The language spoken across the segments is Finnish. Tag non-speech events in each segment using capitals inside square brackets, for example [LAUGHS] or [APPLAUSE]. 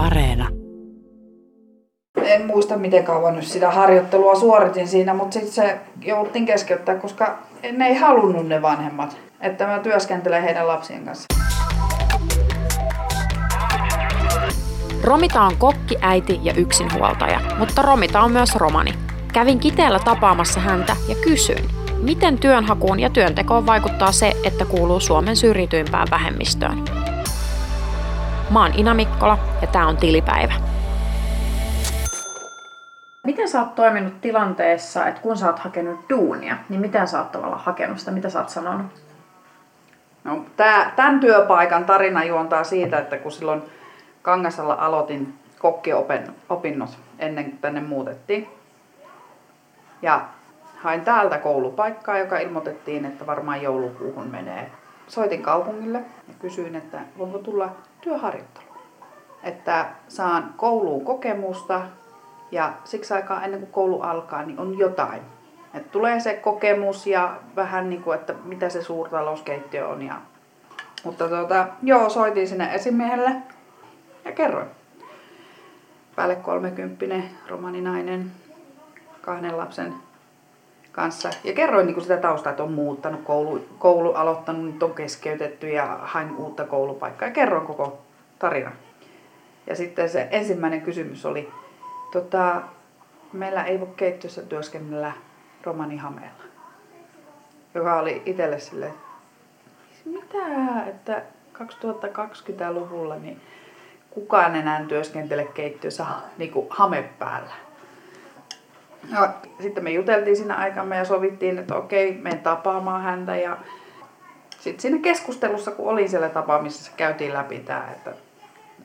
Areena. En muista miten kauan nyt sitä harjoittelua suoritin siinä, mutta sitten se jouduttiin keskeyttää, koska ne ei halunnut ne vanhemmat, että mä työskentelen heidän lapsien kanssa. Romita on kokki, äiti ja yksinhuoltaja, mutta Romita on myös romani. Kävin kiteellä tapaamassa häntä ja kysyin, miten työnhakuun ja työntekoon vaikuttaa se, että kuuluu Suomen syrjityimpään vähemmistöön. Mä oon Ina Mikkola ja tää on Tilipäivä. Miten sä oot toiminut tilanteessa, että kun sä oot hakenut duunia, niin miten sä oot tavallaan hakenut sitä, mitä sä oot sanonut? No, tää, tämän työpaikan tarina juontaa siitä, että kun silloin Kangasalla aloitin kokkiopinnot ennen kuin tänne muutettiin. Ja hain täältä koulupaikkaa, joka ilmoitettiin, että varmaan joulukuuhun menee. Soitin kaupungille ja kysyin, että voinko tulla työharjoitteluun. Että saan kouluun kokemusta ja siksi aikaa ennen kuin koulu alkaa, niin on jotain. Et tulee se kokemus ja vähän niin kuin, että mitä se suurtalouskeittiö on. Ja... Mutta tuota, joo, soitin sinne esimiehelle ja kerroin. Päälle 30 romaninainen, kahden lapsen kanssa. Ja kerroin niin kuin sitä taustaa, että on muuttanut, koulu, koulu aloittanut, nyt on keskeytetty ja hain uutta koulupaikkaa. Ja kerroin koko tarina. Ja sitten se ensimmäinen kysymys oli, tota, meillä ei voi keittiössä työskennellä romanihameella. Joka oli itselle silleen, mitä, että 2020-luvulla niin kukaan enää työskentele keittiössä niin kuin hame päällä. No, sitten me juteltiin siinä aikamme ja sovittiin, että okei, menen tapaamaan häntä. Ja sitten siinä keskustelussa, kun olin siellä tapaamisessa, käytiin läpi tämä, että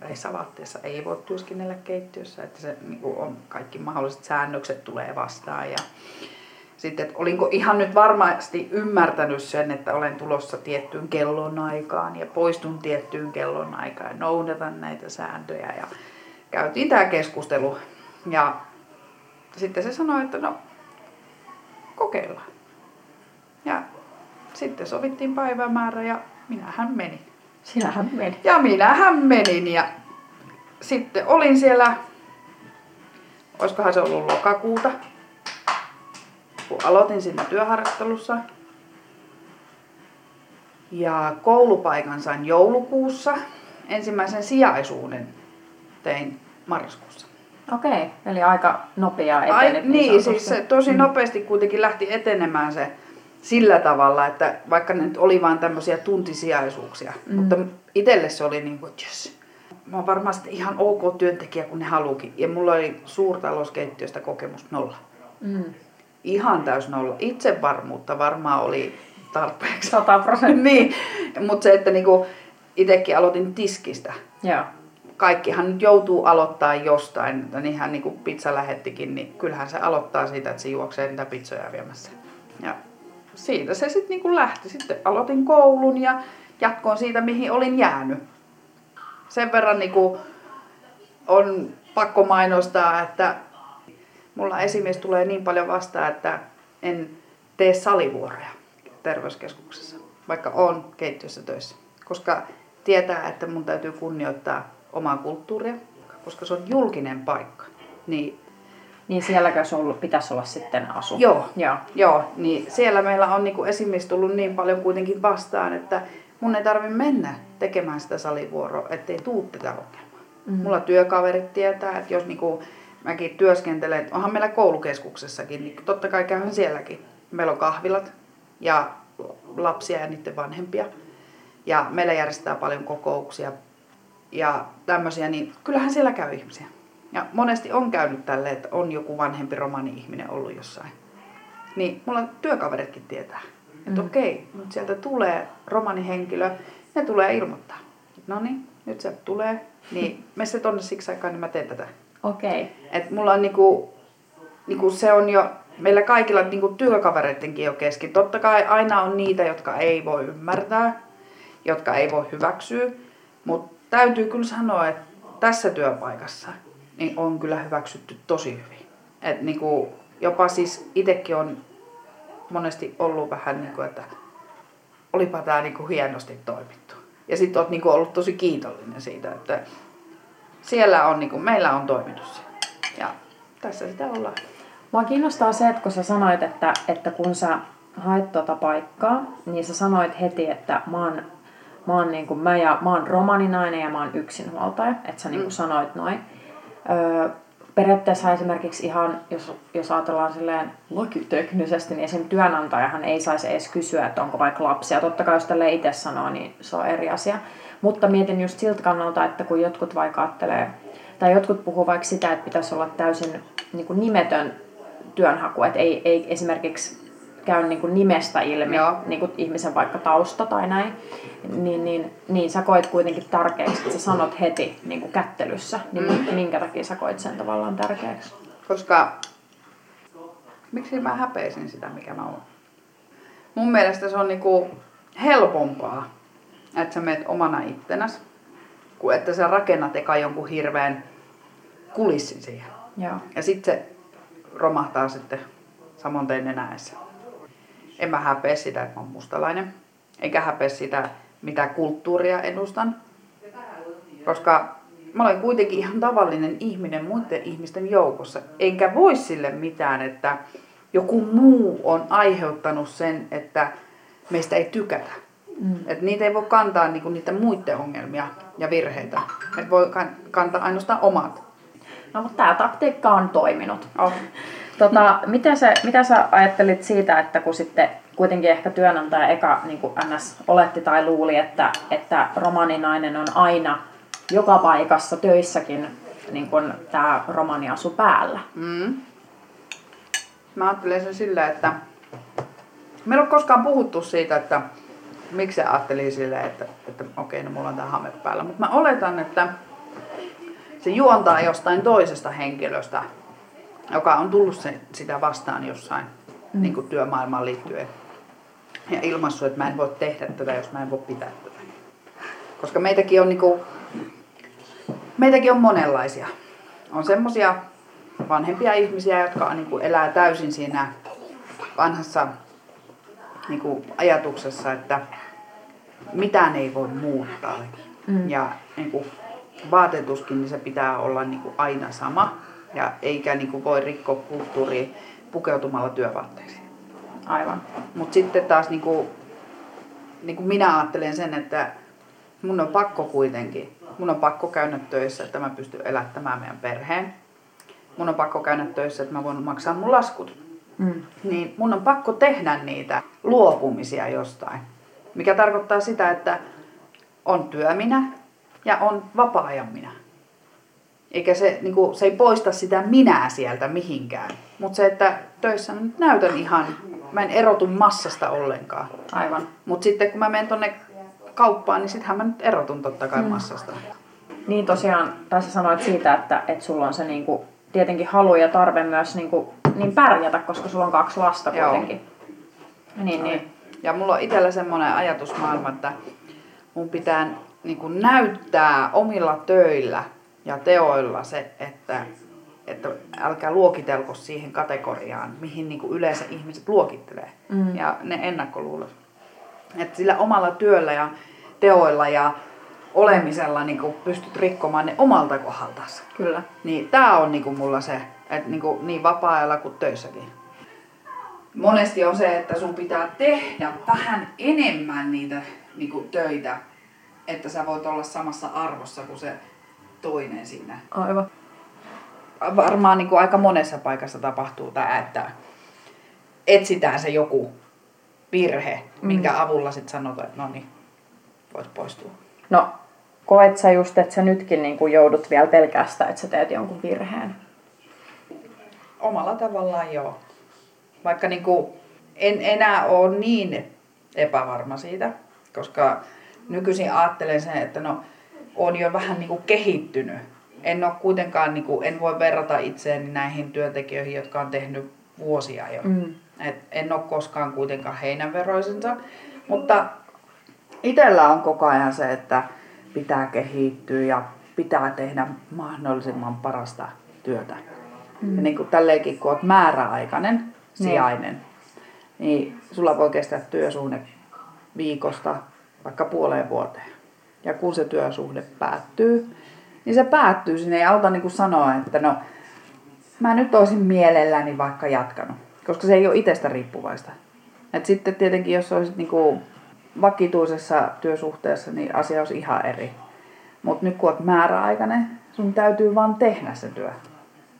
ei savatteessa ei voi työskennellä keittiössä, että se niin kuin on kaikki mahdolliset säännökset tulee vastaan. Ja sitten, että olinko ihan nyt varmasti ymmärtänyt sen, että olen tulossa tiettyyn kellonaikaan ja poistun tiettyyn kellonaikaan ja noudatan näitä sääntöjä. Ja käytiin tämä keskustelu ja sitten se sanoi, että no kokeillaan. Ja sitten sovittiin päivämäärä ja minähän menin. Sinähän meni. Ja minähän menin ja sitten olin siellä, olisikohan se ollut lokakuuta, kun aloitin siinä työharjoittelussa. Ja koulupaikan sain joulukuussa. Ensimmäisen sijaisuuden tein marraskuussa. Okei, eli aika nopeaa etenit. Ai, niin niin, siis se tosi Mm. nopeasti kuitenkin lähti etenemään se sillä tavalla, että vaikka ne nyt oli vain tämmöisiä tuntisijaisuuksia, mm. mutta itselle se oli niin kuin, jes, mä oon varmaan sitten ihan ok työntekijä, kun ne haluukin. Ja mulla oli suurtalouskeittiöstä kokemus nolla. Mm. Ihan täys nolla. Itsevarmuutta varmaan oli tarpeeksi. 100 prosenttia. [LAUGHS] niin, mutta se, että niinku itsekin aloitin tiskistä. Joo. Kaikkihan nyt joutuu aloittaa jostain, että niinhän niinku pizza lähettikin, niin kyllähän se aloittaa siitä, että se juoksee niitä pizzoja viemässä. Ja siitä se sitten niinku lähti. Sitten aloitin koulun ja jatkoin siitä, mihin olin jäänyt. Sen verran niinku on pakko mainostaa, että mulla esimies tulee niin paljon vastaan, että en tee salivuoroja terveyskeskuksessa, vaikka on keittiössä töissä. Koska tietää, että mun täytyy kunnioittaa omaa kulttuuria, koska se on julkinen paikka. Niin Niin sielläkö se ollut, pitäisi olla sitten asu? Joo. Joo. Joo, niin siellä meillä on niinku esimies tullut niin paljon kuitenkin vastaan, että mun ei tarvi mennä tekemään sitä salivuoroa, ettei tuu tätä ongelmaa. Mm. Mulla työkaverit tietää, että jos niinku mäkin työskentelen, onhan meillä koulukeskuksessakin, niin totta kai käyhän sielläkin. Meillä on kahvilat ja lapsia ja niiden vanhempia. Ja meillä järjestetään paljon kokouksia ja tämmöisiä, niin kyllähän siellä käy ihmisiä. Ja monesti on käynyt tälle, että on joku vanhempi romani-ihminen ollut jossain. Niin mulla työkaveritkin tietää, että mm. okei, nyt sieltä tulee romanihenkilö, ne tulee ilmoittaa. No niin, nyt se tulee, niin [LAUGHS] me se tonne siksi aikaa, niin mä teen tätä. Okei. Et mulla on niinku, niinku se on jo, meillä kaikilla niinku työkavereidenkin jo kesken. Totta kai aina on niitä, jotka ei voi ymmärtää, jotka ei voi hyväksyä. Mutta täytyy kyllä sanoa, että tässä työpaikassa niin on kyllä hyväksytty tosi hyvin. Et niinku, jopa siis itsekin on monesti ollut vähän niin kuin, että olipa tämä niinku hienosti toimittu. Ja sitten oot niinku ollut tosi kiitollinen siitä, että siellä on, niin kuin, meillä on toiminut se. Ja tässä sitä ollaan. Mua kiinnostaa se, että kun sä sanoit, että, että kun sä haet tuota paikkaa, niin sä sanoit heti, että mä oon, mä oon, niin kuin, mä ja, mä oon romaninainen ja mä oon yksinhuoltaja. Että sä niin kuin sanoit noin. Öö, periaatteessa esimerkiksi ihan, jos, jos ajatellaan silleen lakiteknisesti, niin esim. työnantajahan ei saisi edes kysyä, että onko vaikka lapsia. Totta kai jos tälle itse sanoo, niin se on eri asia. Mutta mietin just siltä kannalta, että kun jotkut vaikka ajattelee, tai jotkut puhuu vaikka sitä, että pitäisi olla täysin niin kuin nimetön työnhaku, että ei, ei esimerkiksi käy niin kuin nimestä ilmi niin kuin ihmisen vaikka tausta tai näin, niin, niin, niin sä koit kuitenkin tärkeäksi, että sä sanot heti niin kuin kättelyssä, niin mm. minkä takia sä koit sen tavallaan tärkeäksi? Koska miksi mä häpeisin sitä, mikä mä oon? Mun mielestä se on niinku helpompaa, että sä meet omana ittenäs, kuin että sä rakennat eka jonkun hirveän kulissin siihen. Joo. Ja sitten se romahtaa sitten samoin tein nenäessä. En mä häpeä sitä, että mä oon mustalainen. Enkä häpeä sitä, mitä kulttuuria edustan. Koska mä olen kuitenkin ihan tavallinen ihminen muiden ihmisten joukossa. Enkä voi sille mitään, että joku muu on aiheuttanut sen, että meistä ei tykätä. Mm. Et niitä ei voi kantaa niinku niitä muiden ongelmia ja virheitä. Et voi kantaa ainoastaan omat. No mutta tämä taktiikka on toiminut. Oh. [LAUGHS] Tota, mitä, sä, mitä sä ajattelit siitä, että kun sitten kuitenkin ehkä työnantaja eka niin kuin NS oletti tai luuli, että, että romaninainen on aina joka paikassa töissäkin niin kuin tämä romaniasu päällä? Mm. Mä ajattelen sen sillä, että meillä on koskaan puhuttu siitä, että miksi se ajatteli sille, että, että okei, no mulla on tämä hame päällä. Mutta mä oletan, että se juontaa jostain toisesta henkilöstä, joka on tullut se, sitä vastaan jossain mm. niin kuin työmaailmaan liittyen. Ja ilmassut, että mä en voi tehdä tätä, jos mä en voi pitää tätä. Koska meitäkin on, niin kuin, meitäkin on monenlaisia. On semmosia vanhempia ihmisiä, jotka niin kuin, elää täysin siinä vanhassa niin kuin, ajatuksessa, että mitään ei voi muuttaa. Mm. Ja niin kuin, vaatetuskin, niin se pitää olla niin kuin, aina sama. Ja eikä niin kuin, voi rikkoa kulttuuria pukeutumalla työvaatteisiin. Aivan. Mutta sitten taas niin kuin, niin kuin minä ajattelen sen, että mun on pakko kuitenkin, mun on pakko käydä töissä, että mä pystyn elättämään meidän perheen. Mun on pakko käydä töissä, että mä voin maksaa mun laskut. Mm. Niin mun on pakko tehdä niitä luopumisia jostain. Mikä tarkoittaa sitä, että on työminä ja on vapaa-ajan minä. Eikä se, niin kuin, se ei poista sitä minää sieltä mihinkään. Mutta se, että töissä nyt näytän ihan, mä en erotu massasta ollenkaan. Aivan. Mutta sitten kun mä menen tonne kauppaan, niin sittenhän mä nyt erotun totta kai mm. massasta. Niin tosiaan, tai sä sanoit siitä, että, että sulla on se niinku, tietenkin halu ja tarve myös niinku, niin pärjätä, koska sulla on kaksi lasta Joo. kuitenkin. Niin, niin. Ja mulla on itsellä semmoinen ajatusmaailma, että mun pitää niin kuin näyttää omilla töillä ja teoilla se, että, että älkää luokitelko siihen kategoriaan, mihin niin kuin yleensä ihmiset luokittelee. Mm. Ja ne ennakkoluulot. Että sillä omalla työllä ja teoilla ja olemisella niin kuin pystyt rikkomaan ne omalta kohdaltansa. Kyllä. Niin tää on niin kuin mulla se, että niin, kuin niin vapaa-ajalla kuin töissäkin. Monesti on se, että sun pitää tehdä vähän enemmän niitä niin kuin töitä, että sä voit olla samassa arvossa kuin se toinen siinä. Aivan. Varmaan niin kuin aika monessa paikassa tapahtuu tämä, että etsitään se joku virhe, minkä mm. avulla sitten sanotaan, että no niin, voit poistua. No, koet sä just, että sä nytkin niin kuin joudut vielä pelkästään, että sä teet jonkun virheen? Omalla tavallaan joo. Vaikka niin kuin en enää ole niin epävarma siitä, koska nykyisin ajattelen sen, että no, on jo vähän niin kuin kehittynyt. En ole kuitenkaan, niin kuin, en voi verrata itseäni näihin työntekijöihin, jotka on tehnyt vuosia jo. Mm. Et en ole koskaan kuitenkaan heidän veroisensa, mutta itsellä on koko ajan se, että pitää kehittyä ja pitää tehdä mahdollisimman parasta työtä. Mm. Ja niin kuin tälleenkin, kun olet määräaikainen, sijainen, niin, niin sulla voi kestää työsuhde viikosta vaikka puoleen vuoteen. Ja kun se työsuhde päättyy, niin se päättyy sinne ja auta niin sanoa, että no mä nyt olisin mielelläni vaikka jatkanut, koska se ei ole itsestä riippuvaista. Et sitten tietenkin, jos olisit niin kuin vakituisessa työsuhteessa, niin asia olisi ihan eri. Mutta nyt kun olet määräaikainen, sun täytyy vaan tehdä se työ.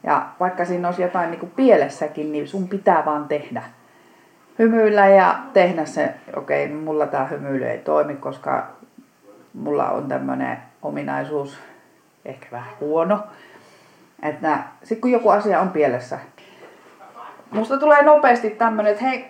Ja vaikka siinä olisi jotain niin kuin pielessäkin, niin sun pitää vaan tehdä. Hymyillä ja tehdä se, okei, okay, mulla tämä hymyily ei toimi, koska mulla on tämmöinen ominaisuus, ehkä vähän huono. Että sitten kun joku asia on pielessä, musta tulee nopeasti tämmönen, että hei,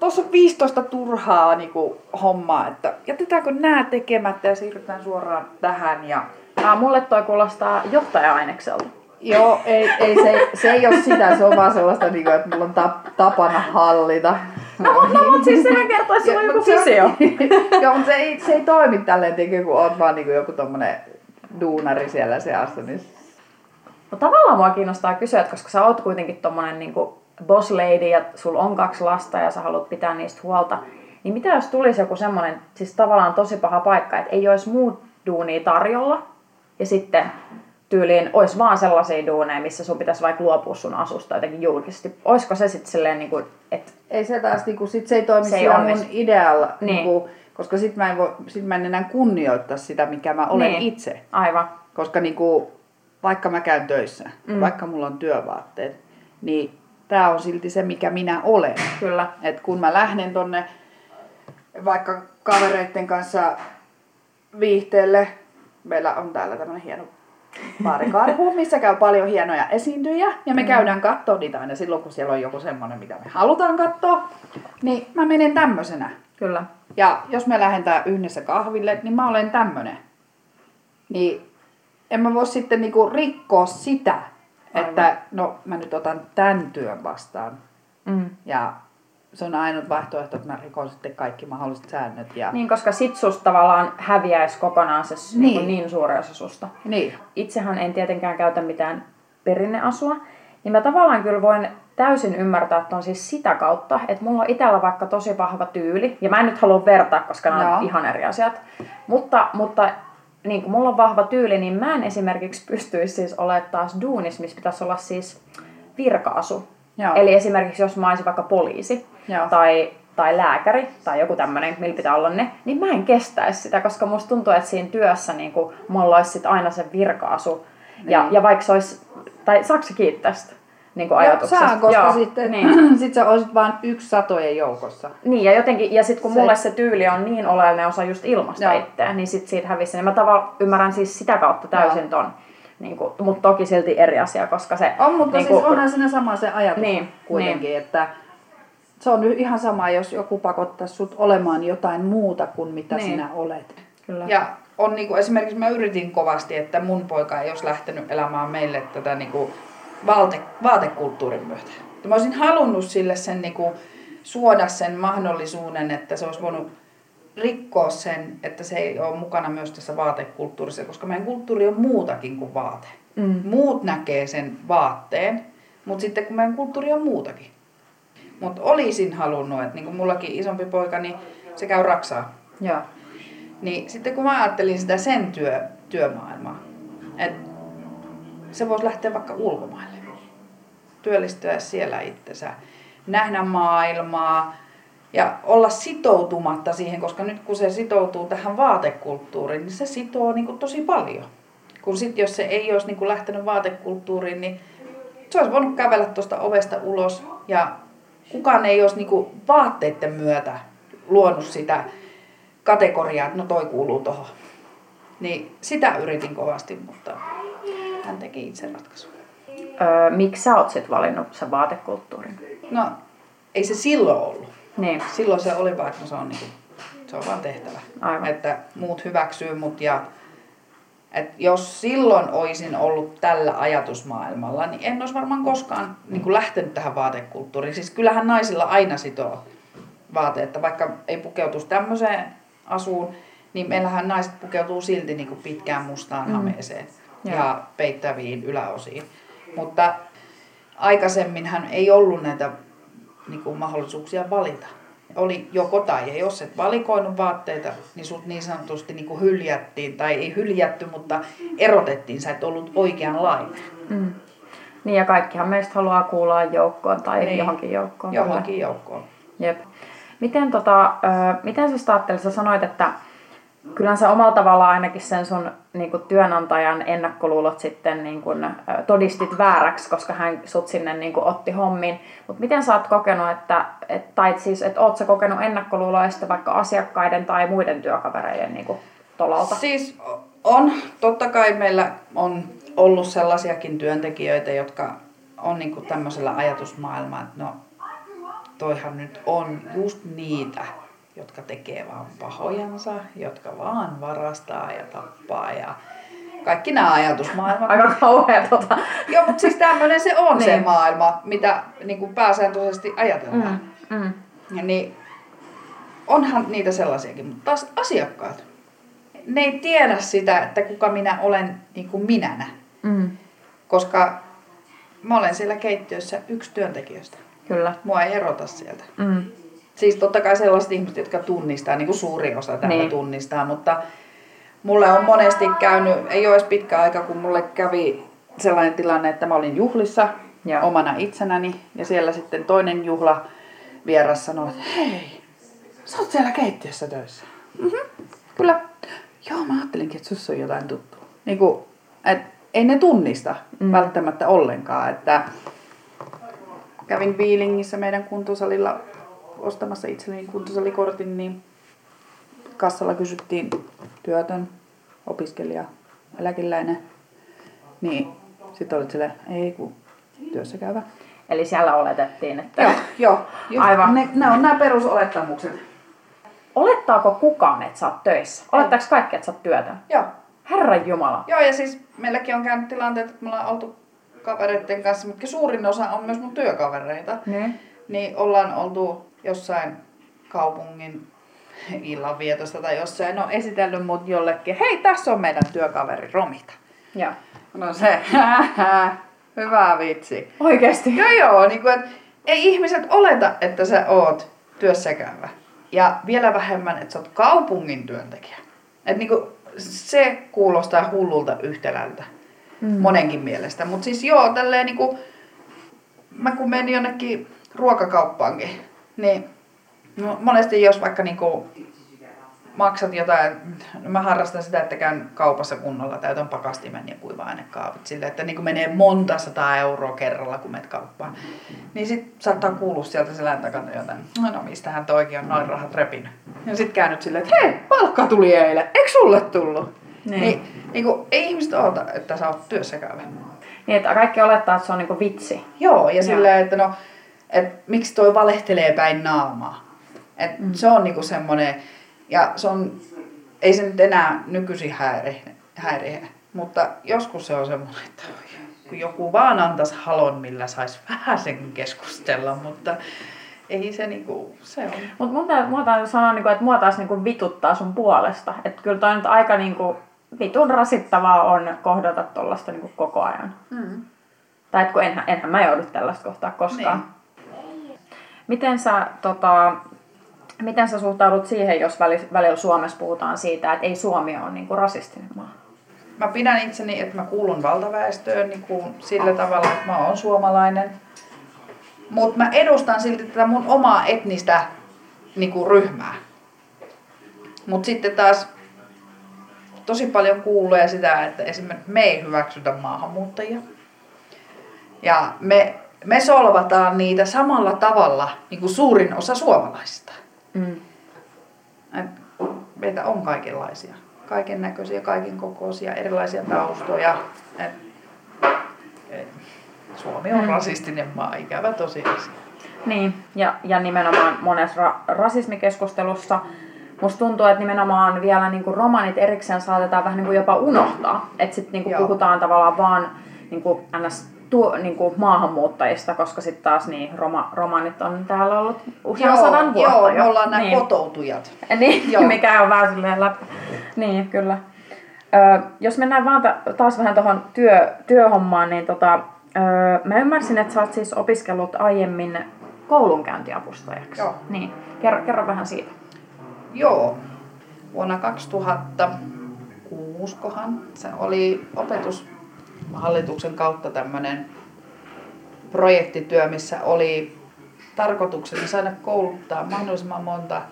tuossa on 15 turhaa niin kuin, hommaa, että jätetäänkö nämä tekemättä ja siirrytään suoraan tähän. Ja... Ah, mulle toi kuulostaa johtaja-ainekselta. Joo, ei, ei, se, se ei ole sitä, se on vaan sellaista, niin kuin, että mulla on tap, tapana hallita. No, no, no mutta siis sehän kertoo, että sulla on joku visio. [LAUGHS] Joo, mutta se ei, se ei toimi tälleen, tietenkin, kun oot vaan niin kuin joku tommonen duunari siellä seassa. Niin... No tavallaan mua kiinnostaa kysyä, että koska sä oot kuitenkin tommonen niin kuin boss lady ja sulla on kaksi lasta ja sä haluat pitää niistä huolta, niin mitä jos tulisi joku semmoinen, siis tavallaan tosi paha paikka, että ei olisi muut duunia tarjolla ja sitten tyyliin olisi vaan sellaisia duuneja, missä sun pitäisi vaikka luopua sun asusta jotenkin julkisesti. Olisiko se sitten silleen, niin kuin, että... Ei se taas, niin kuin, sit se ei toimi se ei mun idealla, niin. Niin kuin, koska sit mä, en voi, sit mä en enää kunnioittaa sitä, mikä mä olen niin. itse. Aivan. Koska niin kuin, vaikka mä käyn töissä, mm. vaikka mulla on työvaatteet, niin tämä on silti se, mikä minä olen. Kyllä. Et kun mä lähden tonne vaikka kavereiden kanssa viihteelle, meillä on täällä tämmöinen hieno baarikarhu, missä käy paljon hienoja esiintyjiä. Ja me mm. käydään katsoa niitä aina silloin, kun siellä on joku semmoinen, mitä me halutaan katsoa. Niin mä menen tämmöisenä. Kyllä. Ja jos me lähdetään yhdessä kahville, niin mä olen tämmönen. Niin en mä voi sitten niinku rikkoa sitä, Aivan. että no mä nyt otan tämän työn vastaan. Mm. Ja se on ainut vaihtoehto, että mä rikon sitten kaikki mahdolliset säännöt. Ja... Niin, koska sit susta tavallaan häviäisi kokonaan se niin, niin, niin suuri osa susta. Niin. Itsehän en tietenkään käytä mitään perinneasua, niin mä tavallaan kyllä voin täysin ymmärtää, että on siis sitä kautta, että mulla on itsellä vaikka tosi vahva tyyli, ja mä en nyt halua vertaa, koska nämä on ihan eri asiat, mutta, mutta niin kuin mulla on vahva tyyli, niin mä en esimerkiksi pystyisi siis olemaan taas duunis, missä pitäisi olla siis virkaasu. Joo. Eli esimerkiksi jos mä olisin vaikka poliisi Joo. tai, tai lääkäri tai joku tämmöinen, millä pitää olla ne, niin mä en kestäisi sitä, koska musta tuntuu, että siinä työssä niin kuin, mulla olisi sit aina se virkaasu. Niin. Ja, ja vaikka se olisi, tai saako se kiittää sitä? niin kuin ajatuksesta. Saa, koska Joo, sitten niin. [CLEARS THROAT] sit sä olisit vain yksi satojen joukossa. Niin, ja jotenkin, ja sitten kun se... mulle se tyyli on niin oleellinen osa just ilmasta itseä, niin sit siitä hävisi. Niin mä tavallaan ymmärrän siis sitä kautta täysin Joo. ton. Niin kuin, mutta toki silti eri asia, koska se... On, mutta niin siis onhan siinä sama se ajatus niin, kuitenkin, niin. että se on ihan sama, jos joku pakottaa sut olemaan jotain muuta kuin mitä niin. sinä olet. Kyllä. Ja on niin kuin, esimerkiksi mä yritin kovasti, että mun poika ei olisi lähtenyt elämään meille tätä niin kuin, vaate, vaatekulttuurin myötä. Mä olisin halunnut sille sen niin kuin, suoda sen mahdollisuuden, että se olisi voinut rikkoa sen, että se ei ole mukana myös tässä vaatekulttuurissa, koska meidän kulttuuri on muutakin kuin vaate. Mm. Muut näkee sen vaatteen, mutta sitten kun meidän kulttuuri on muutakin. Mutta olisin halunnut, että niin kuin mullakin isompi poika, niin se käy raksaa. Ja. Niin sitten kun mä ajattelin sitä sen työ, työmaailmaa, että se voisi lähteä vaikka ulkomaille. Työllistyä siellä itsensä, nähdä maailmaa ja olla sitoutumatta siihen, koska nyt kun se sitoutuu tähän vaatekulttuuriin, niin se sitoo niin kuin tosi paljon. Kun sitten jos se ei olisi niin kuin lähtenyt vaatekulttuuriin, niin se olisi voinut kävellä tuosta ovesta ulos ja kukaan ei olisi niin kuin vaatteiden myötä luonut sitä kategoriaa, että no toi kuuluu tuohon. Niin sitä yritin kovasti, mutta hän teki itse ratkaisun. Öö, miksi sä oot sit valinnut sen vaatekulttuurin? No, ei se silloin ollut. Niin. Silloin se oli vaikka se on, niinku, se on vaan tehtävä. Aivan. Että muut hyväksyy mut ja et jos silloin olisin ollut tällä ajatusmaailmalla, niin en olisi varmaan koskaan niin kuin lähtenyt tähän vaatekulttuuriin. Siis kyllähän naisilla aina sitoo vaateetta, vaikka ei pukeutuisi tämmöiseen asuun, niin meillähän naiset pukeutuu silti niin kuin pitkään mustaan mm. hameeseen ja, ja peittäviin yläosiin. Mutta aikaisemminhan ei ollut näitä niin kuin, mahdollisuuksia valita. oli joko tai. Ja jos et valikoinut vaatteita, niin sut niin sanotusti niin kuin hyljättiin, tai ei hyljätty, mutta erotettiin. Sä et ollut oikeanlainen. Mm. Niin ja kaikkihan meistä haluaa kuulua joukkoon tai niin. johonkin joukkoon. Johonkin joukkoon. Jep. Miten, tota, ö, miten sä sä sanoit, että kyllä sä omalla tavalla ainakin sen sun niin kuin työnantajan ennakkoluulot sitten niin kuin, todistit vääräksi, koska hän sut sinne niin kuin, otti hommin. Mutta miten sä oot kokenut, että, et, tai siis, että oot sä kokenut ennakkoluuloa sitten vaikka asiakkaiden tai muiden työkavereiden niin kuin, tolalta? Siis on, totta kai meillä on ollut sellaisiakin työntekijöitä, jotka on niin kuin tämmöisellä ajatusmaailmalla, että no toihan nyt on just niitä, jotka tekee vaan pahojansa, jotka vaan varastaa ja tappaa ja kaikki nämä ajatusmaailmat. Aika kauhea tota. Joo, mutta siis tämmöinen se on niin. se maailma, mitä niin kuin pääsääntöisesti ajatellaan. Mm, mm. Ja niin, onhan niitä sellaisiakin, mutta taas asiakkaat, ne ei tiedä sitä, että kuka minä olen niin kuin minänä. Mm. Koska mä olen siellä keittiössä yksi työntekijöistä. Kyllä. Mua ei erota sieltä. Mm. Siis totta kai sellaiset ihmiset, jotka tunnistaa, niin kuin suuri osa täällä niin. tunnistaa, mutta mulle on monesti käynyt, ei ole edes pitkä aika, kun mulle kävi sellainen tilanne, että mä olin juhlissa ja. omana itsenäni ja siellä sitten toinen juhla vieras sanoi, että hei, sä oot siellä keittiössä töissä. Mm-hmm. Kyllä. Joo, mä ajattelinkin, että sussa on jotain tuttua. Niin kuin, et, ei ne tunnista mm. välttämättä ollenkaan, että kävin Viilingissä meidän kuntosalilla ostamassa itselleni kuntosalikortin, niin kassalla kysyttiin työtön, opiskelija, eläkeläinen. Niin sitten olit sille, ei kun työssä käyvä. Eli siellä oletettiin, että... Joo, joo. joo. Aivan. Ne, ne on nämä perusolettamukset. Olettaako kukaan, että sä oot töissä? Olettaako kaikki, että sä oot työtön? Joo. Herran Jumala. Joo, ja siis meilläkin on käynyt tilanteet, että me ollaan oltu kavereiden kanssa, mutta suurin osa on myös mun työkavereita. Ne. Niin ollaan oltu jossain kaupungin illanvietosta tai jossain on esitellyt mut jollekin, hei tässä on meidän työkaveri Romita. Ja. No se, [LAUGHS] hyvä vitsi. Oikeesti? Joo joo, niin kuin, että ei ihmiset oleta, että sä oot työssäkäyvä. Ja vielä vähemmän, että sä oot kaupungin työntekijä. Et niin kuin, se kuulostaa hullulta yhtälältä mm. monenkin mielestä. Mutta siis joo, tälleen niin kuin, mä kun menin jonnekin ruokakauppaankin, niin no, monesti jos vaikka niinku maksat jotain, no mä harrastan sitä, että käyn kaupassa kunnolla, täytän pakastimen ja kuiva-ainekaapit sille, että niin menee monta sataa euroa kerralla, kun menet kauppaan. Niin sit saattaa kuulua sieltä selän takana jotain, no, no mistähän toikin on noin rahat repinyt. Ja sit käännyt silleen, että hei, palkka tuli eilen, eikö sulle tullut? Niin. niin, niin kuin, ei ihmiset oota, että sä oot työssä käyvä. Niin, että kaikki olettaa, että se on niin vitsi. Joo, ja silleen, että no, että miksi toi valehtelee päin naamaa. Et mm. Se on niinku semmoinen, ja se on, ei se nyt enää nykyisin häiri, häiriä, mutta joskus se on semmoinen, että kun joku vaan antaisi halon, millä saisi vähän sen keskustella, mutta ei se niinku, se on. Mutta mun täytyy, täytyy sanoa, niinku, että mua taas niinku vituttaa sun puolesta. Että kyllä toi nyt aika niinku, vitun rasittavaa on kohdata tuollaista niinku koko ajan. Mm. Tai että kun enhän, enhän mä joudu tällaista kohtaa koskaan. Niin. Miten sä, tota, miten sä suhtaudut siihen, jos välillä Suomessa puhutaan siitä, että ei Suomi ole niin kuin rasistinen maa? Mä pidän itseni, että mä kuulun valtaväestöön niin kuin sillä tavalla, että mä oon suomalainen. Mutta mä edustan silti tätä mun omaa etnistä niin kuin ryhmää. Mutta sitten taas tosi paljon kuulee sitä, että esimerkiksi me ei hyväksytä maahanmuuttajia. Ja me me solvataan niitä samalla tavalla niin kuin suurin osa suomalaisista. Mm. Et meitä on kaikenlaisia. Kaiken näköisiä, kaiken kokoisia, erilaisia taustoja. Et, et, Suomi on mm. rasistinen maa, ikävä tosiasia. Niin, ja, ja nimenomaan monessa ra- rasismikeskustelussa musta tuntuu, että nimenomaan vielä niin kuin romanit erikseen saatetaan vähän niin kuin jopa unohtaa. Että sitten niin puhutaan tavallaan vaan niin kuin ns tuo, niin kuin maahanmuuttajista, koska sitten taas niin, roma, romanit on täällä ollut usean joo, sadan vuotta joo, jo. me ollaan nämä niin. kotoutujat. Niin, [LAUGHS] joo. mikä on vähän silleen läpi. Niin, kyllä. Ö, jos mennään vaan ta- taas vähän tuohon työ, työhommaan, niin tota, ö, mä ymmärsin, että sä oot siis opiskellut aiemmin koulunkäyntiavustajaksi. Joo. Niin. Kerro, kerro vähän siitä. Joo. Vuonna 2006 kohan se oli opetushallituksen kautta tämmöinen projektityö, missä oli tarkoituksena saada kouluttaa mahdollisimman monta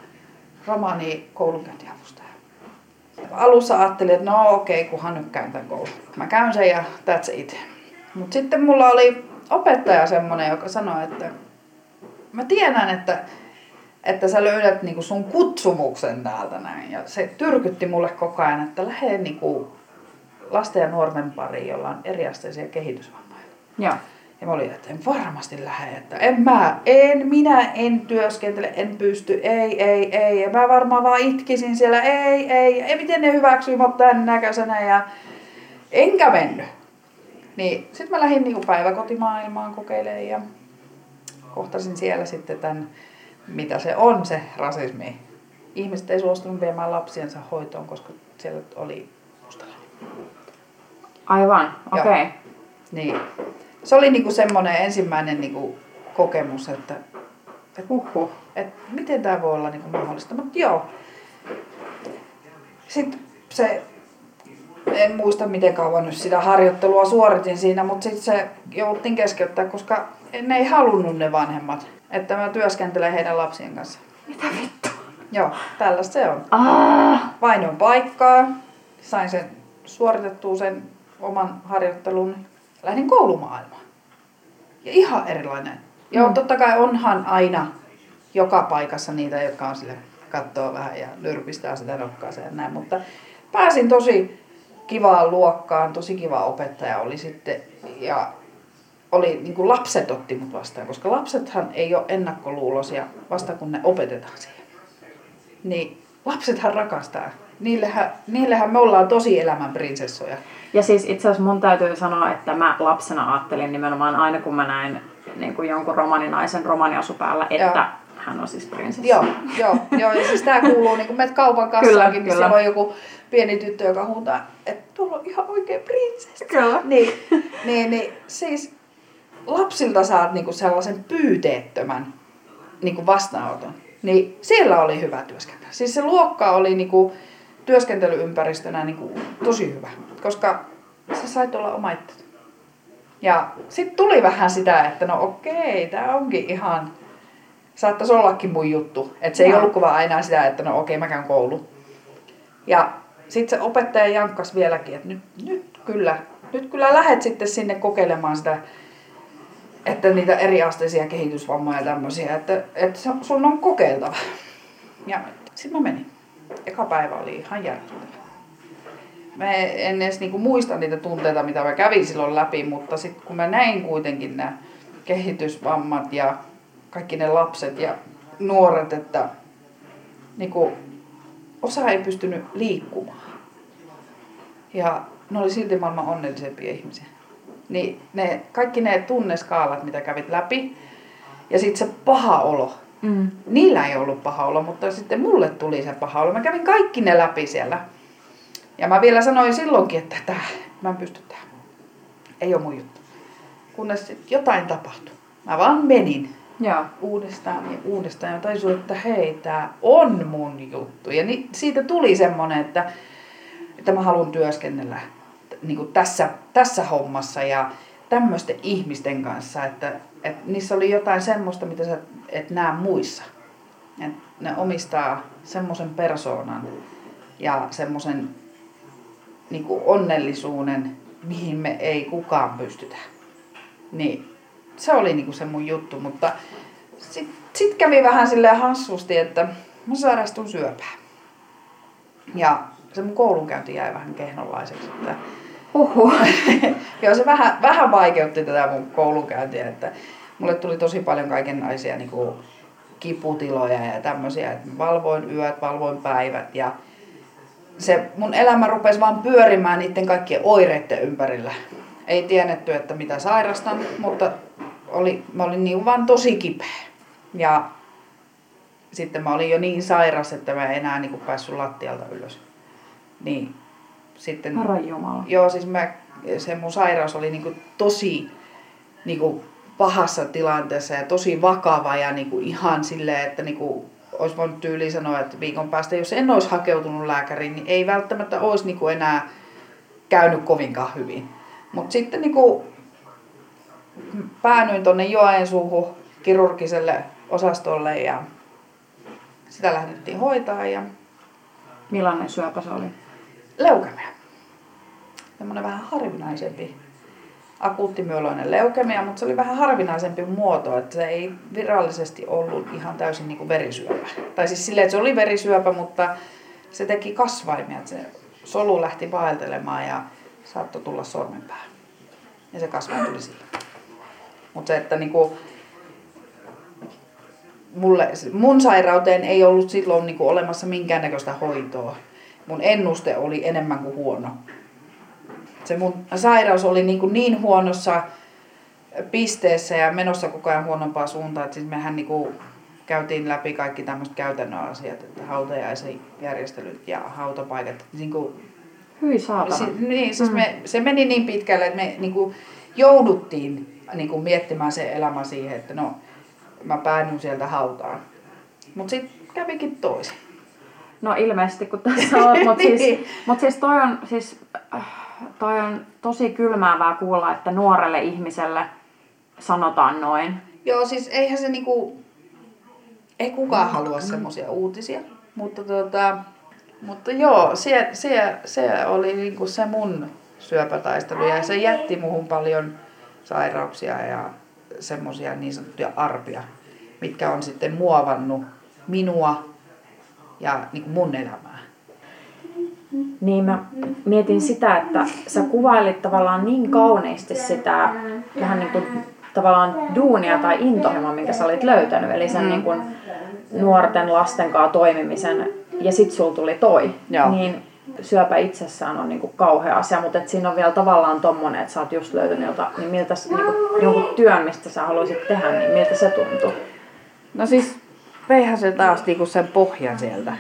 romani koulunkäyntiavustajaa. Alussa ajattelin, että no okei, okay, kunhan nyt käyn tämän koulun. Mä käyn sen ja that's it. Mutta sitten mulla oli opettaja semmonen, joka sanoi, että mä tiedän, että, että sä löydät niinku sun kutsumuksen täältä näin. Ja se tyrkytti mulle koko ajan, että lähde niinku lasten ja nuorten pariin, jolla on eriasteisia kehitysvammoja. Joo. Ja mä olin, että en varmasti lähde, että en mä, en, minä en työskentele, en pysty, ei, ei, ei. Ja mä varmaan vaan itkisin siellä, ei, ei, ei, miten ne hyväksyy mut tän näköisenä ja enkä mennyt. Niin sit mä lähdin niinku päiväkotimaailmaan kokeilemaan ja kohtasin siellä sitten tämän, mitä se on se rasismi. Ihmiset ei suostunut viemään lapsiensa hoitoon, koska siellä oli mustalainen. Aivan, okei. Okay. Niin. Se oli niinku semmoinen ensimmäinen niinku kokemus, että, että, Huhhuh. että miten tämä voi olla niinku mahdollista. Mutta joo. Sitten se, en muista miten kauan nyt sitä harjoittelua suoritin siinä, mutta sitten se jouduttiin keskeyttää, koska ne ei halunnut ne vanhemmat, että mä työskentelen heidän lapsien kanssa. Mitä vittu? Joo, tällaista se on. Ah. Vainon paikkaa, sain sen suoritettua sen oman harjoittelun, lähdin koulumaailmaan. Ja ihan erilainen. Joo, Mm. totta kai onhan aina joka paikassa niitä, jotka on sille kattoo vähän ja nyrpistää sitä nokkaansa ja näin, mutta pääsin tosi kivaan luokkaan, tosi kiva opettaja oli sitten ja oli niin kuin lapset otti mut vastaan, koska lapsethan ei ole ennakkoluuloisia vasta kun ne opetetaan siihen. Niin lapsethan rakastaa. Niillehän, niillehän me ollaan tosi elämän prinsessoja. Ja siis itse asiassa mun täytyy sanoa, että mä lapsena ajattelin nimenomaan aina kun mä näin niin kuin jonkun romaninaisen romaniasu päällä, että Joo. hän on siis prinsessi. Joo, joo, joo. Ja siis tää kuuluu, niin kun menet kaupan kassaankin, niin siellä on joku pieni tyttö, joka huutaa, että tuolla on ihan oikein prinsessa. Kyllä. Niin, niin, niin siis lapsilta saat niinku sellaisen pyyteettömän niinku vastaanoton. Niin siellä oli hyvä työskentää. Siis se luokka oli niinku työskentelyympäristönä niinku tosi hyvä, koska sä sait olla oma. Ja sitten tuli vähän sitä, että no okei, tämä onkin ihan, saattaisi ollakin mun juttu. Että se ei ollut vaan aina sitä, että no okei, mä käyn koulu. Ja sitten se opettaja jankkas vieläkin, että nyt, nyt kyllä, nyt kyllä lähet sitten sinne kokeilemaan sitä, että niitä eriasteisia kehitysvammoja ja tämmöisiä, että, että sun on kokeiltava. Ja sitten mä menin. Eka päivä oli ihan järkyttävä. Mä en edes niinku muista niitä tunteita, mitä mä kävin silloin läpi, mutta sitten kun mä näin kuitenkin nämä kehitysvammat ja kaikki ne lapset ja nuoret, että niinku, osa ei pystynyt liikkumaan. Ja ne oli silti maailman onnellisempia ihmisiä. Niin ne, kaikki ne tunneskaalat, mitä kävit läpi, ja sitten se paha olo. Mm. Niillä ei ollut paha olo, mutta sitten mulle tuli se paha olo. Mä kävin kaikki ne läpi siellä. Ja mä vielä sanoin silloinkin, että tää, mä en pysty tähän. Ei ole mun juttu. Kunnes sit jotain tapahtui. Mä vaan menin Joo. uudestaan ja uudestaan ja tajusin, että hei, tää on mun juttu. Ja ni, siitä tuli semmonen, että, että mä haluan työskennellä niin kuin tässä, tässä hommassa ja tämmöisten ihmisten kanssa, että, että niissä oli jotain semmoista, mitä sä et näe muissa. Et ne omistaa semmoisen persoonan ja semmoisen niin onnellisuuden, mihin me ei kukaan pystytä. Niin se oli niinku se mun juttu, mutta sitten sit kävi vähän silleen hassusti, että mä sairastun syöpään. Ja se mun koulunkäynti jäi vähän kehnonlaiseksi. Että Huhhuh. [LAUGHS] Joo, se vähän, vähän vaikeutti tätä mun koulunkäyntiä, että mulle tuli tosi paljon kaikenlaisia niin kuin, kiputiloja ja tämmöisiä, että valvoin yöt, valvoin päivät ja se mun elämä rupesi vaan pyörimään niiden kaikkien oireiden ympärillä. Ei tiedetty, että mitä sairastan, mutta oli, mä olin niin vaan tosi kipeä. Ja sitten mä olin jo niin sairas, että mä en enää niin kuin, päässyt lattialta ylös. Niin sitten Jumala. Joo, siis mä, se mun sairaus oli niinku tosi niinku pahassa tilanteessa ja tosi vakava ja niin kuin ihan silleen, että niin kuin olisi voinut tyyliin sanoa, että viikon päästä, jos en olisi hakeutunut lääkäriin, niin ei välttämättä olisi niin kuin enää käynyt kovinkaan hyvin. Mutta sitten niin kuin päännyin tuonne Joensuuhun kirurgiselle osastolle ja sitä lähdettiin hoitaa ja Millainen syöpä se oli? leukemia. Semmoinen vähän harvinaisempi akuuttimyöloinen leukemia, mutta se oli vähän harvinaisempi muoto, että se ei virallisesti ollut ihan täysin niin kuin verisyöpä. Tai siis silleen, että se oli verisyöpä, mutta se teki kasvaimia, että se solu lähti vaeltelemaan ja saattoi tulla sormenpäähän. Ja se kasvain tuli siitä. Mutta se, että niinku, mulle, mun sairauteen ei ollut silloin niinku olemassa minkäännäköistä hoitoa. Mun ennuste oli enemmän kuin huono. Se mun sairaus oli niinku niin huonossa pisteessä ja menossa koko ajan huonompaa suuntaan, että siis mehän niinku käytiin läpi kaikki tämmöiset käytännön asiat, että hautajaisen järjestelyt ja hautapaikat. Niin kuin, Hyi saatana. si, niin, siis me, se meni niin pitkälle, että me niin kuin, jouduttiin niin kuin, miettimään se elämä siihen, että no, mä päädyn sieltä hautaan. Mutta sitten kävikin toisin. No ilmeisesti kun tässä olet, mutta [LAUGHS] siis, Niin. mut siis toi on, siis, äh, toi on tosi kylmäävää kuulla, että nuorelle ihmiselle sanotaan noin. Joo, siis eihän se niinku, ei kukaan halua semmoisia uutisia, mutta tota, mutta joo, se, se, se oli niinku se mun syöpätaistelu ja se jätti muhun paljon sairauksia ja semmoisia niin sanottuja arpia, mitkä on sitten muovannut minua ja niinku mun elämää. Niin mä mietin sitä, että sä kuvailit tavallaan niin kauniisti sitä vähän niin kuin tavallaan duunia tai intohimoa, minkä sä olit löytänyt. Eli sen niin kuin nuorten lasten kanssa toimimisen ja sit sulla tuli toi. Joo. Niin syöpä itsessään on niin kuin kauhea asia, mutta et siinä on vielä tavallaan tommonen, että sä oot just löytänyt jota, niin miltä niin kuin jonkun työn, mistä sä haluaisit tehdä, niin miltä se tuntuu? No siis veihän se taas niinku sen pohjan sieltä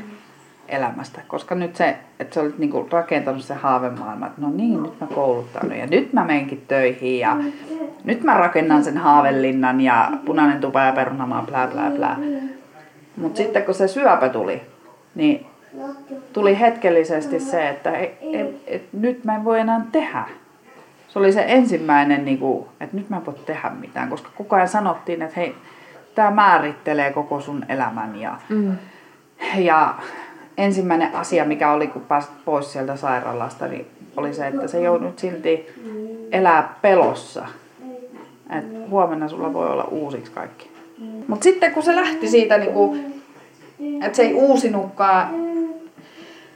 elämästä, koska nyt se, että sä olit niinku rakentanut sen haavemaailman, että no niin, nyt mä kouluttaudun ja nyt mä menenkin töihin ja nyt mä rakennan sen haavelinnan ja punainen tupa ja perunamaa, blää blää blää. Mutta sitten kun se syöpä tuli, niin tuli hetkellisesti se, että et, et, et, nyt mä en voi enää tehdä. Se oli se ensimmäinen, niin kuin, että nyt mä en voi tehdä mitään, koska koko ajan sanottiin, että hei, tämä määrittelee koko sun elämän. Ja, Mm. ja ensimmäinen asia, mikä oli, kun pääsit pois sieltä sairaalasta, niin oli se, että se joudut silti elää pelossa. Että huomenna sulla voi olla uusiksi kaikki. Mutta sitten kun se lähti siitä, niin kuin, että se ei uusinutkaan,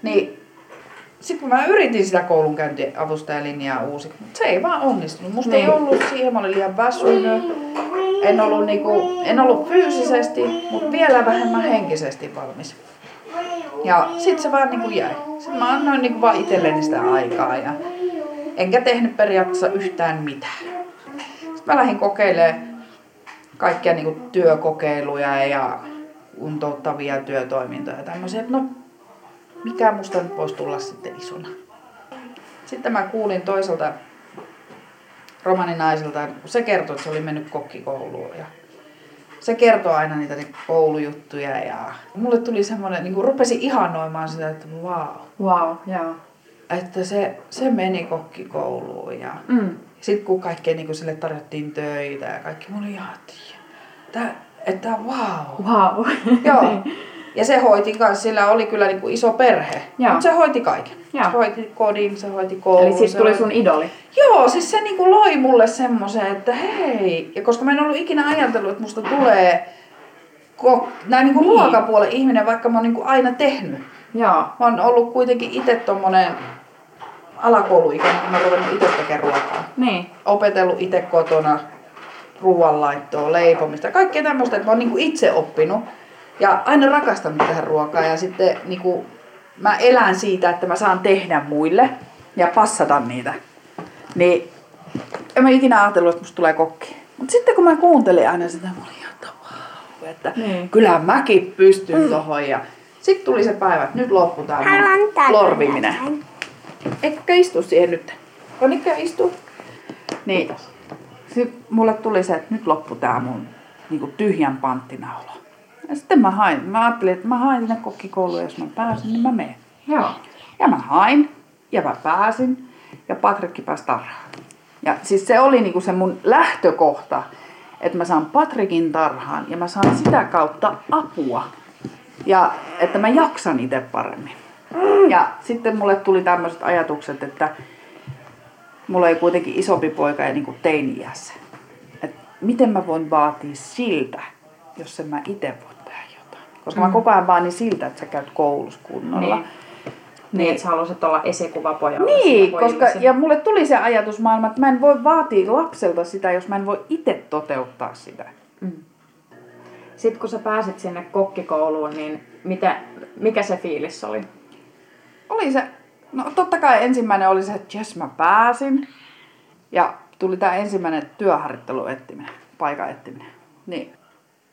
niin sitten kun mä yritin sitä koulunkäyntiavustajalinjaa uusiksi, mutta se ei vaan onnistunut. Musta ei Niin. ollut siihen, mä olin liian väsynyt. En ollut, niinku, en ollut fyysisesti, mutta vielä vähemmän henkisesti valmis. Ja sitten se vaan niinku jäi. Sitten mä annoin niinku vaan itselleni sitä aikaa ja enkä tehnyt periaatteessa yhtään mitään. Sitten mä lähdin kokeilemaan kaikkia niinku työkokeiluja ja kuntouttavia työtoimintoja ja tämmöisiä, että no mikä musta nyt voisi tulla sitten isona. Sitten mä kuulin toiselta romaninaiselta, kun se kertoi, että se oli mennyt kokkikouluun ja se kertoo aina niitä niinku koulujuttuja ja mulle tuli semmoinen, niin kuin rupesi ihanoimaan sitä, että vau, Wow, joo. että se, se meni kokkikouluun ja Mm. sitten kun kaikkea niin sille tarjottiin töitä ja kaikki, mä olin ihan, että, vau. Wow. Joo. [LAUGHS] Ja se hoiti kanssa, sillä oli kyllä niin kuin iso perhe. Mutta se hoiti kaiken. Joo. Se hoiti kodin, se hoiti koulun. Eli siitä tuli hoiti- sun idoli. Joo, siis se niinku loi mulle semmoisen, että hei. Ja koska mä en ollut ikinä ajatellut, että musta tulee ko- näin niinku Niin. ruokapuolen ihminen, vaikka mä oon niinku aina tehnyt. Joo. Mä oon ollut kuitenkin itse tommonen alakouluikäinen, kun mä oon ruvennut itse tekemään ruokaa. Niin. Opetellut itse kotona ruoanlaittoa, leipomista, kaikkea tämmöistä, että mä oon niinku itse oppinut. Ja aina rakastanut tähän ruokaa ja sitten niinku, mä elän siitä, että mä saan tehdä muille ja passata niitä. Niin en mä ikinä ajatellut, että musta tulee kokki. Mutta sitten kun mä kuuntelin aina sitä, mä olin ihan, että vau, että Niin. kyllä mäkin pystyn tohon. Ja sitten tuli se päivä, että nyt loppuu tää mun lorviminen. Eikö istu siihen nyt? Konikka istu. Niin. Sitten mulle tuli se, että nyt loppu tää mun niinku tyhjän panttina olo. Ja sitten mä hain. Mä ajattelin, että mä hain sinne kokkikouluun, jos mä pääsen, niin mä menen. Joo. Ja mä hain, ja mä pääsin, ja Patrikki pääsi tarhaan. Ja siis se oli niinku se mun lähtökohta, että mä saan Patrikin tarhaan, ja mä saan sitä kautta apua. Ja että mä jaksan itse paremmin. Ja sitten mulle tuli tämmöiset ajatukset, että mulla ei kuitenkin isompi poika ja niin teini-iässä. Et miten mä voin vaatia siltä, jos en mä itse voi. Koska mm. mä koko ajan vaanin siltä, että sä käyt koulussa kunnolla. Niin. Niin, että sä haluaisit olla esikuva pojalle. Niin, koska, ja mulle tuli se ajatusmaailma, että mä en voi vaatia lapselta sitä, jos mä en voi itse toteuttaa sitä. Mm. Sitten kun sä pääsit sinne kokkikouluun, niin mitä, mikä se fiilis oli? Oli se, no totta kai ensimmäinen oli se, että jes mä pääsin. Ja tuli tämä ensimmäinen työharjoittelu etsiminen, paikan etsiminen. Niin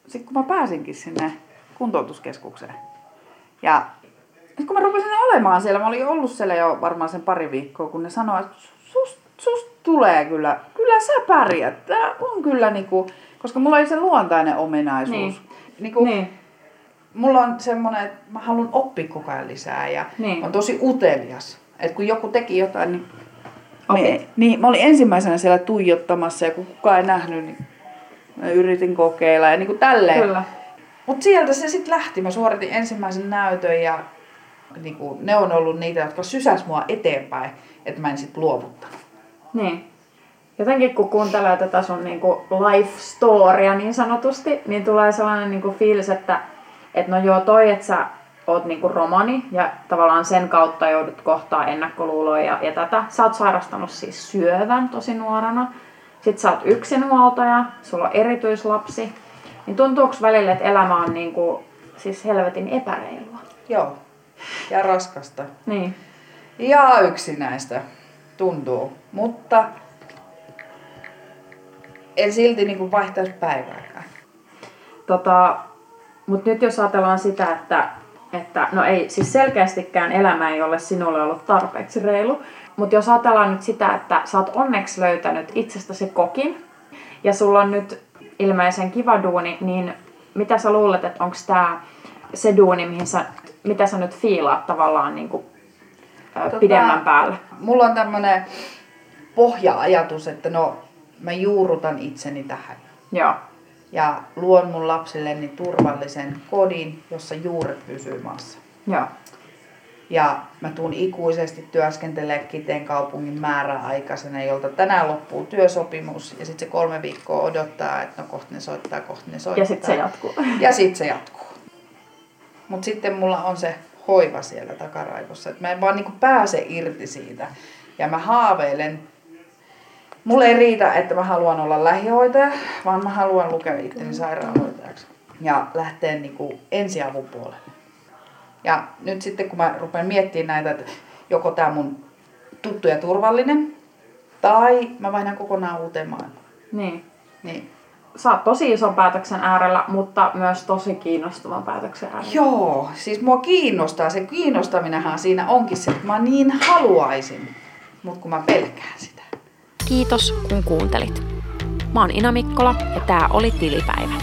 sitten kun mä pääsinkin sinne kuntoutuskeskukseen. Ja sitten kun mä rupesin olemaan siellä, mä olin ollut siellä jo varmaan sen pari viikkoa, kun ne sanoi, että sus, sus tulee kyllä, kyllä sä pärjät. Tää on kyllä niinku, koska mulla oli se luontainen ominaisuus. Niin. Niinku, niin. Mulla on semmoinen, että mä haluan oppia koko ajan lisää ja niin. on tosi utelias. Että kun joku teki jotain, niin, me, niin mä olin ensimmäisenä siellä tuijottamassa ja kun kukaan ei nähnyt, niin mä yritin kokeilla ja niin kuin tälleen. Kyllä. Mutta sieltä se sitten lähti. Mä suoritin ensimmäisen näytön ja niin kuin, ne on ollut niitä, jotka sysäs mua eteenpäin, että mä en sitten luovuttanut. Niin. Jotenkin kun kuuntelee tätä sun niin kuin life storya niin sanotusti, niin tulee sellainen niin kuin fiilis, että, että no joo toi, että sä oot niin kuin romani ja tavallaan sen kautta joudut kohtaa ennakkoluuloja ja, ja tätä. Sä oot sairastanut siis syövän tosi nuorena. Sitten sä oot yksinhuoltaja, sulla on erityislapsi. Niin tuntuuko välillä, että elämä on niin kuin, siis helvetin epäreilua? Joo. Ja raskasta. Niin. Ja yksinäistä tuntuu. Mutta en silti niin kuin vaihtaisi päivääkään. Tota, mutta nyt jos ajatellaan sitä, että, että no ei, siis selkeästikään elämä ei ole sinulle ollut tarpeeksi reilu, mutta jos ajatellaan nyt sitä, että sä oot onneksi löytänyt itsestäsi kokin ja sulla on nyt ilmeisen kiva duuni, niin mitä sä luulet, että onko tämä se duuni, mihin sä, mitä sä nyt fiilaat tavallaan niin kuin, tota, pidemmän päälle? Mulla on tämmöinen pohja-ajatus, että no mä juurutan itseni tähän. Joo. Ja luon mun lapselleni turvallisen kodin, jossa juuret pysyy maassa. Joo. Ja mä tuun ikuisesti työskentelemään Kiteen kaupungin määräaikaisena, jolta tänään loppuu työsopimus. Ja sitten se kolme viikkoa odottaa, että no kohta ne soittaa, kohta ne soittaa. Ja sitten se jatkuu. [LAUGHS] Ja sitten se jatkuu. Mutta sitten mulla on se hoiva siellä takaraivossa. Että mä en vaan niinku pääse irti siitä. Ja mä haaveilen. Mulle ei riitä, että mä haluan olla lähihoitaja, vaan mä haluan lukea itteni sairaanhoitajaksi. Ja lähteä niinku ensiavun puolelle. Ja nyt sitten kun mä rupean miettimään näitä, että joko tämä mun tuttu ja turvallinen, tai mä vaihdan kokonaan uuteen maailmaan. Niin. Niin. Sä oot tosi ison päätöksen äärellä, mutta myös tosi kiinnostavan päätöksen äärellä. Joo, siis mua kiinnostaa. Se kiinnostaminenhan siinä onkin se, että mä niin haluaisin, mutta kun mä pelkään sitä. Kiitos kun kuuntelit. Mä oon Ina Mikkola ja tää oli Tilipäivä.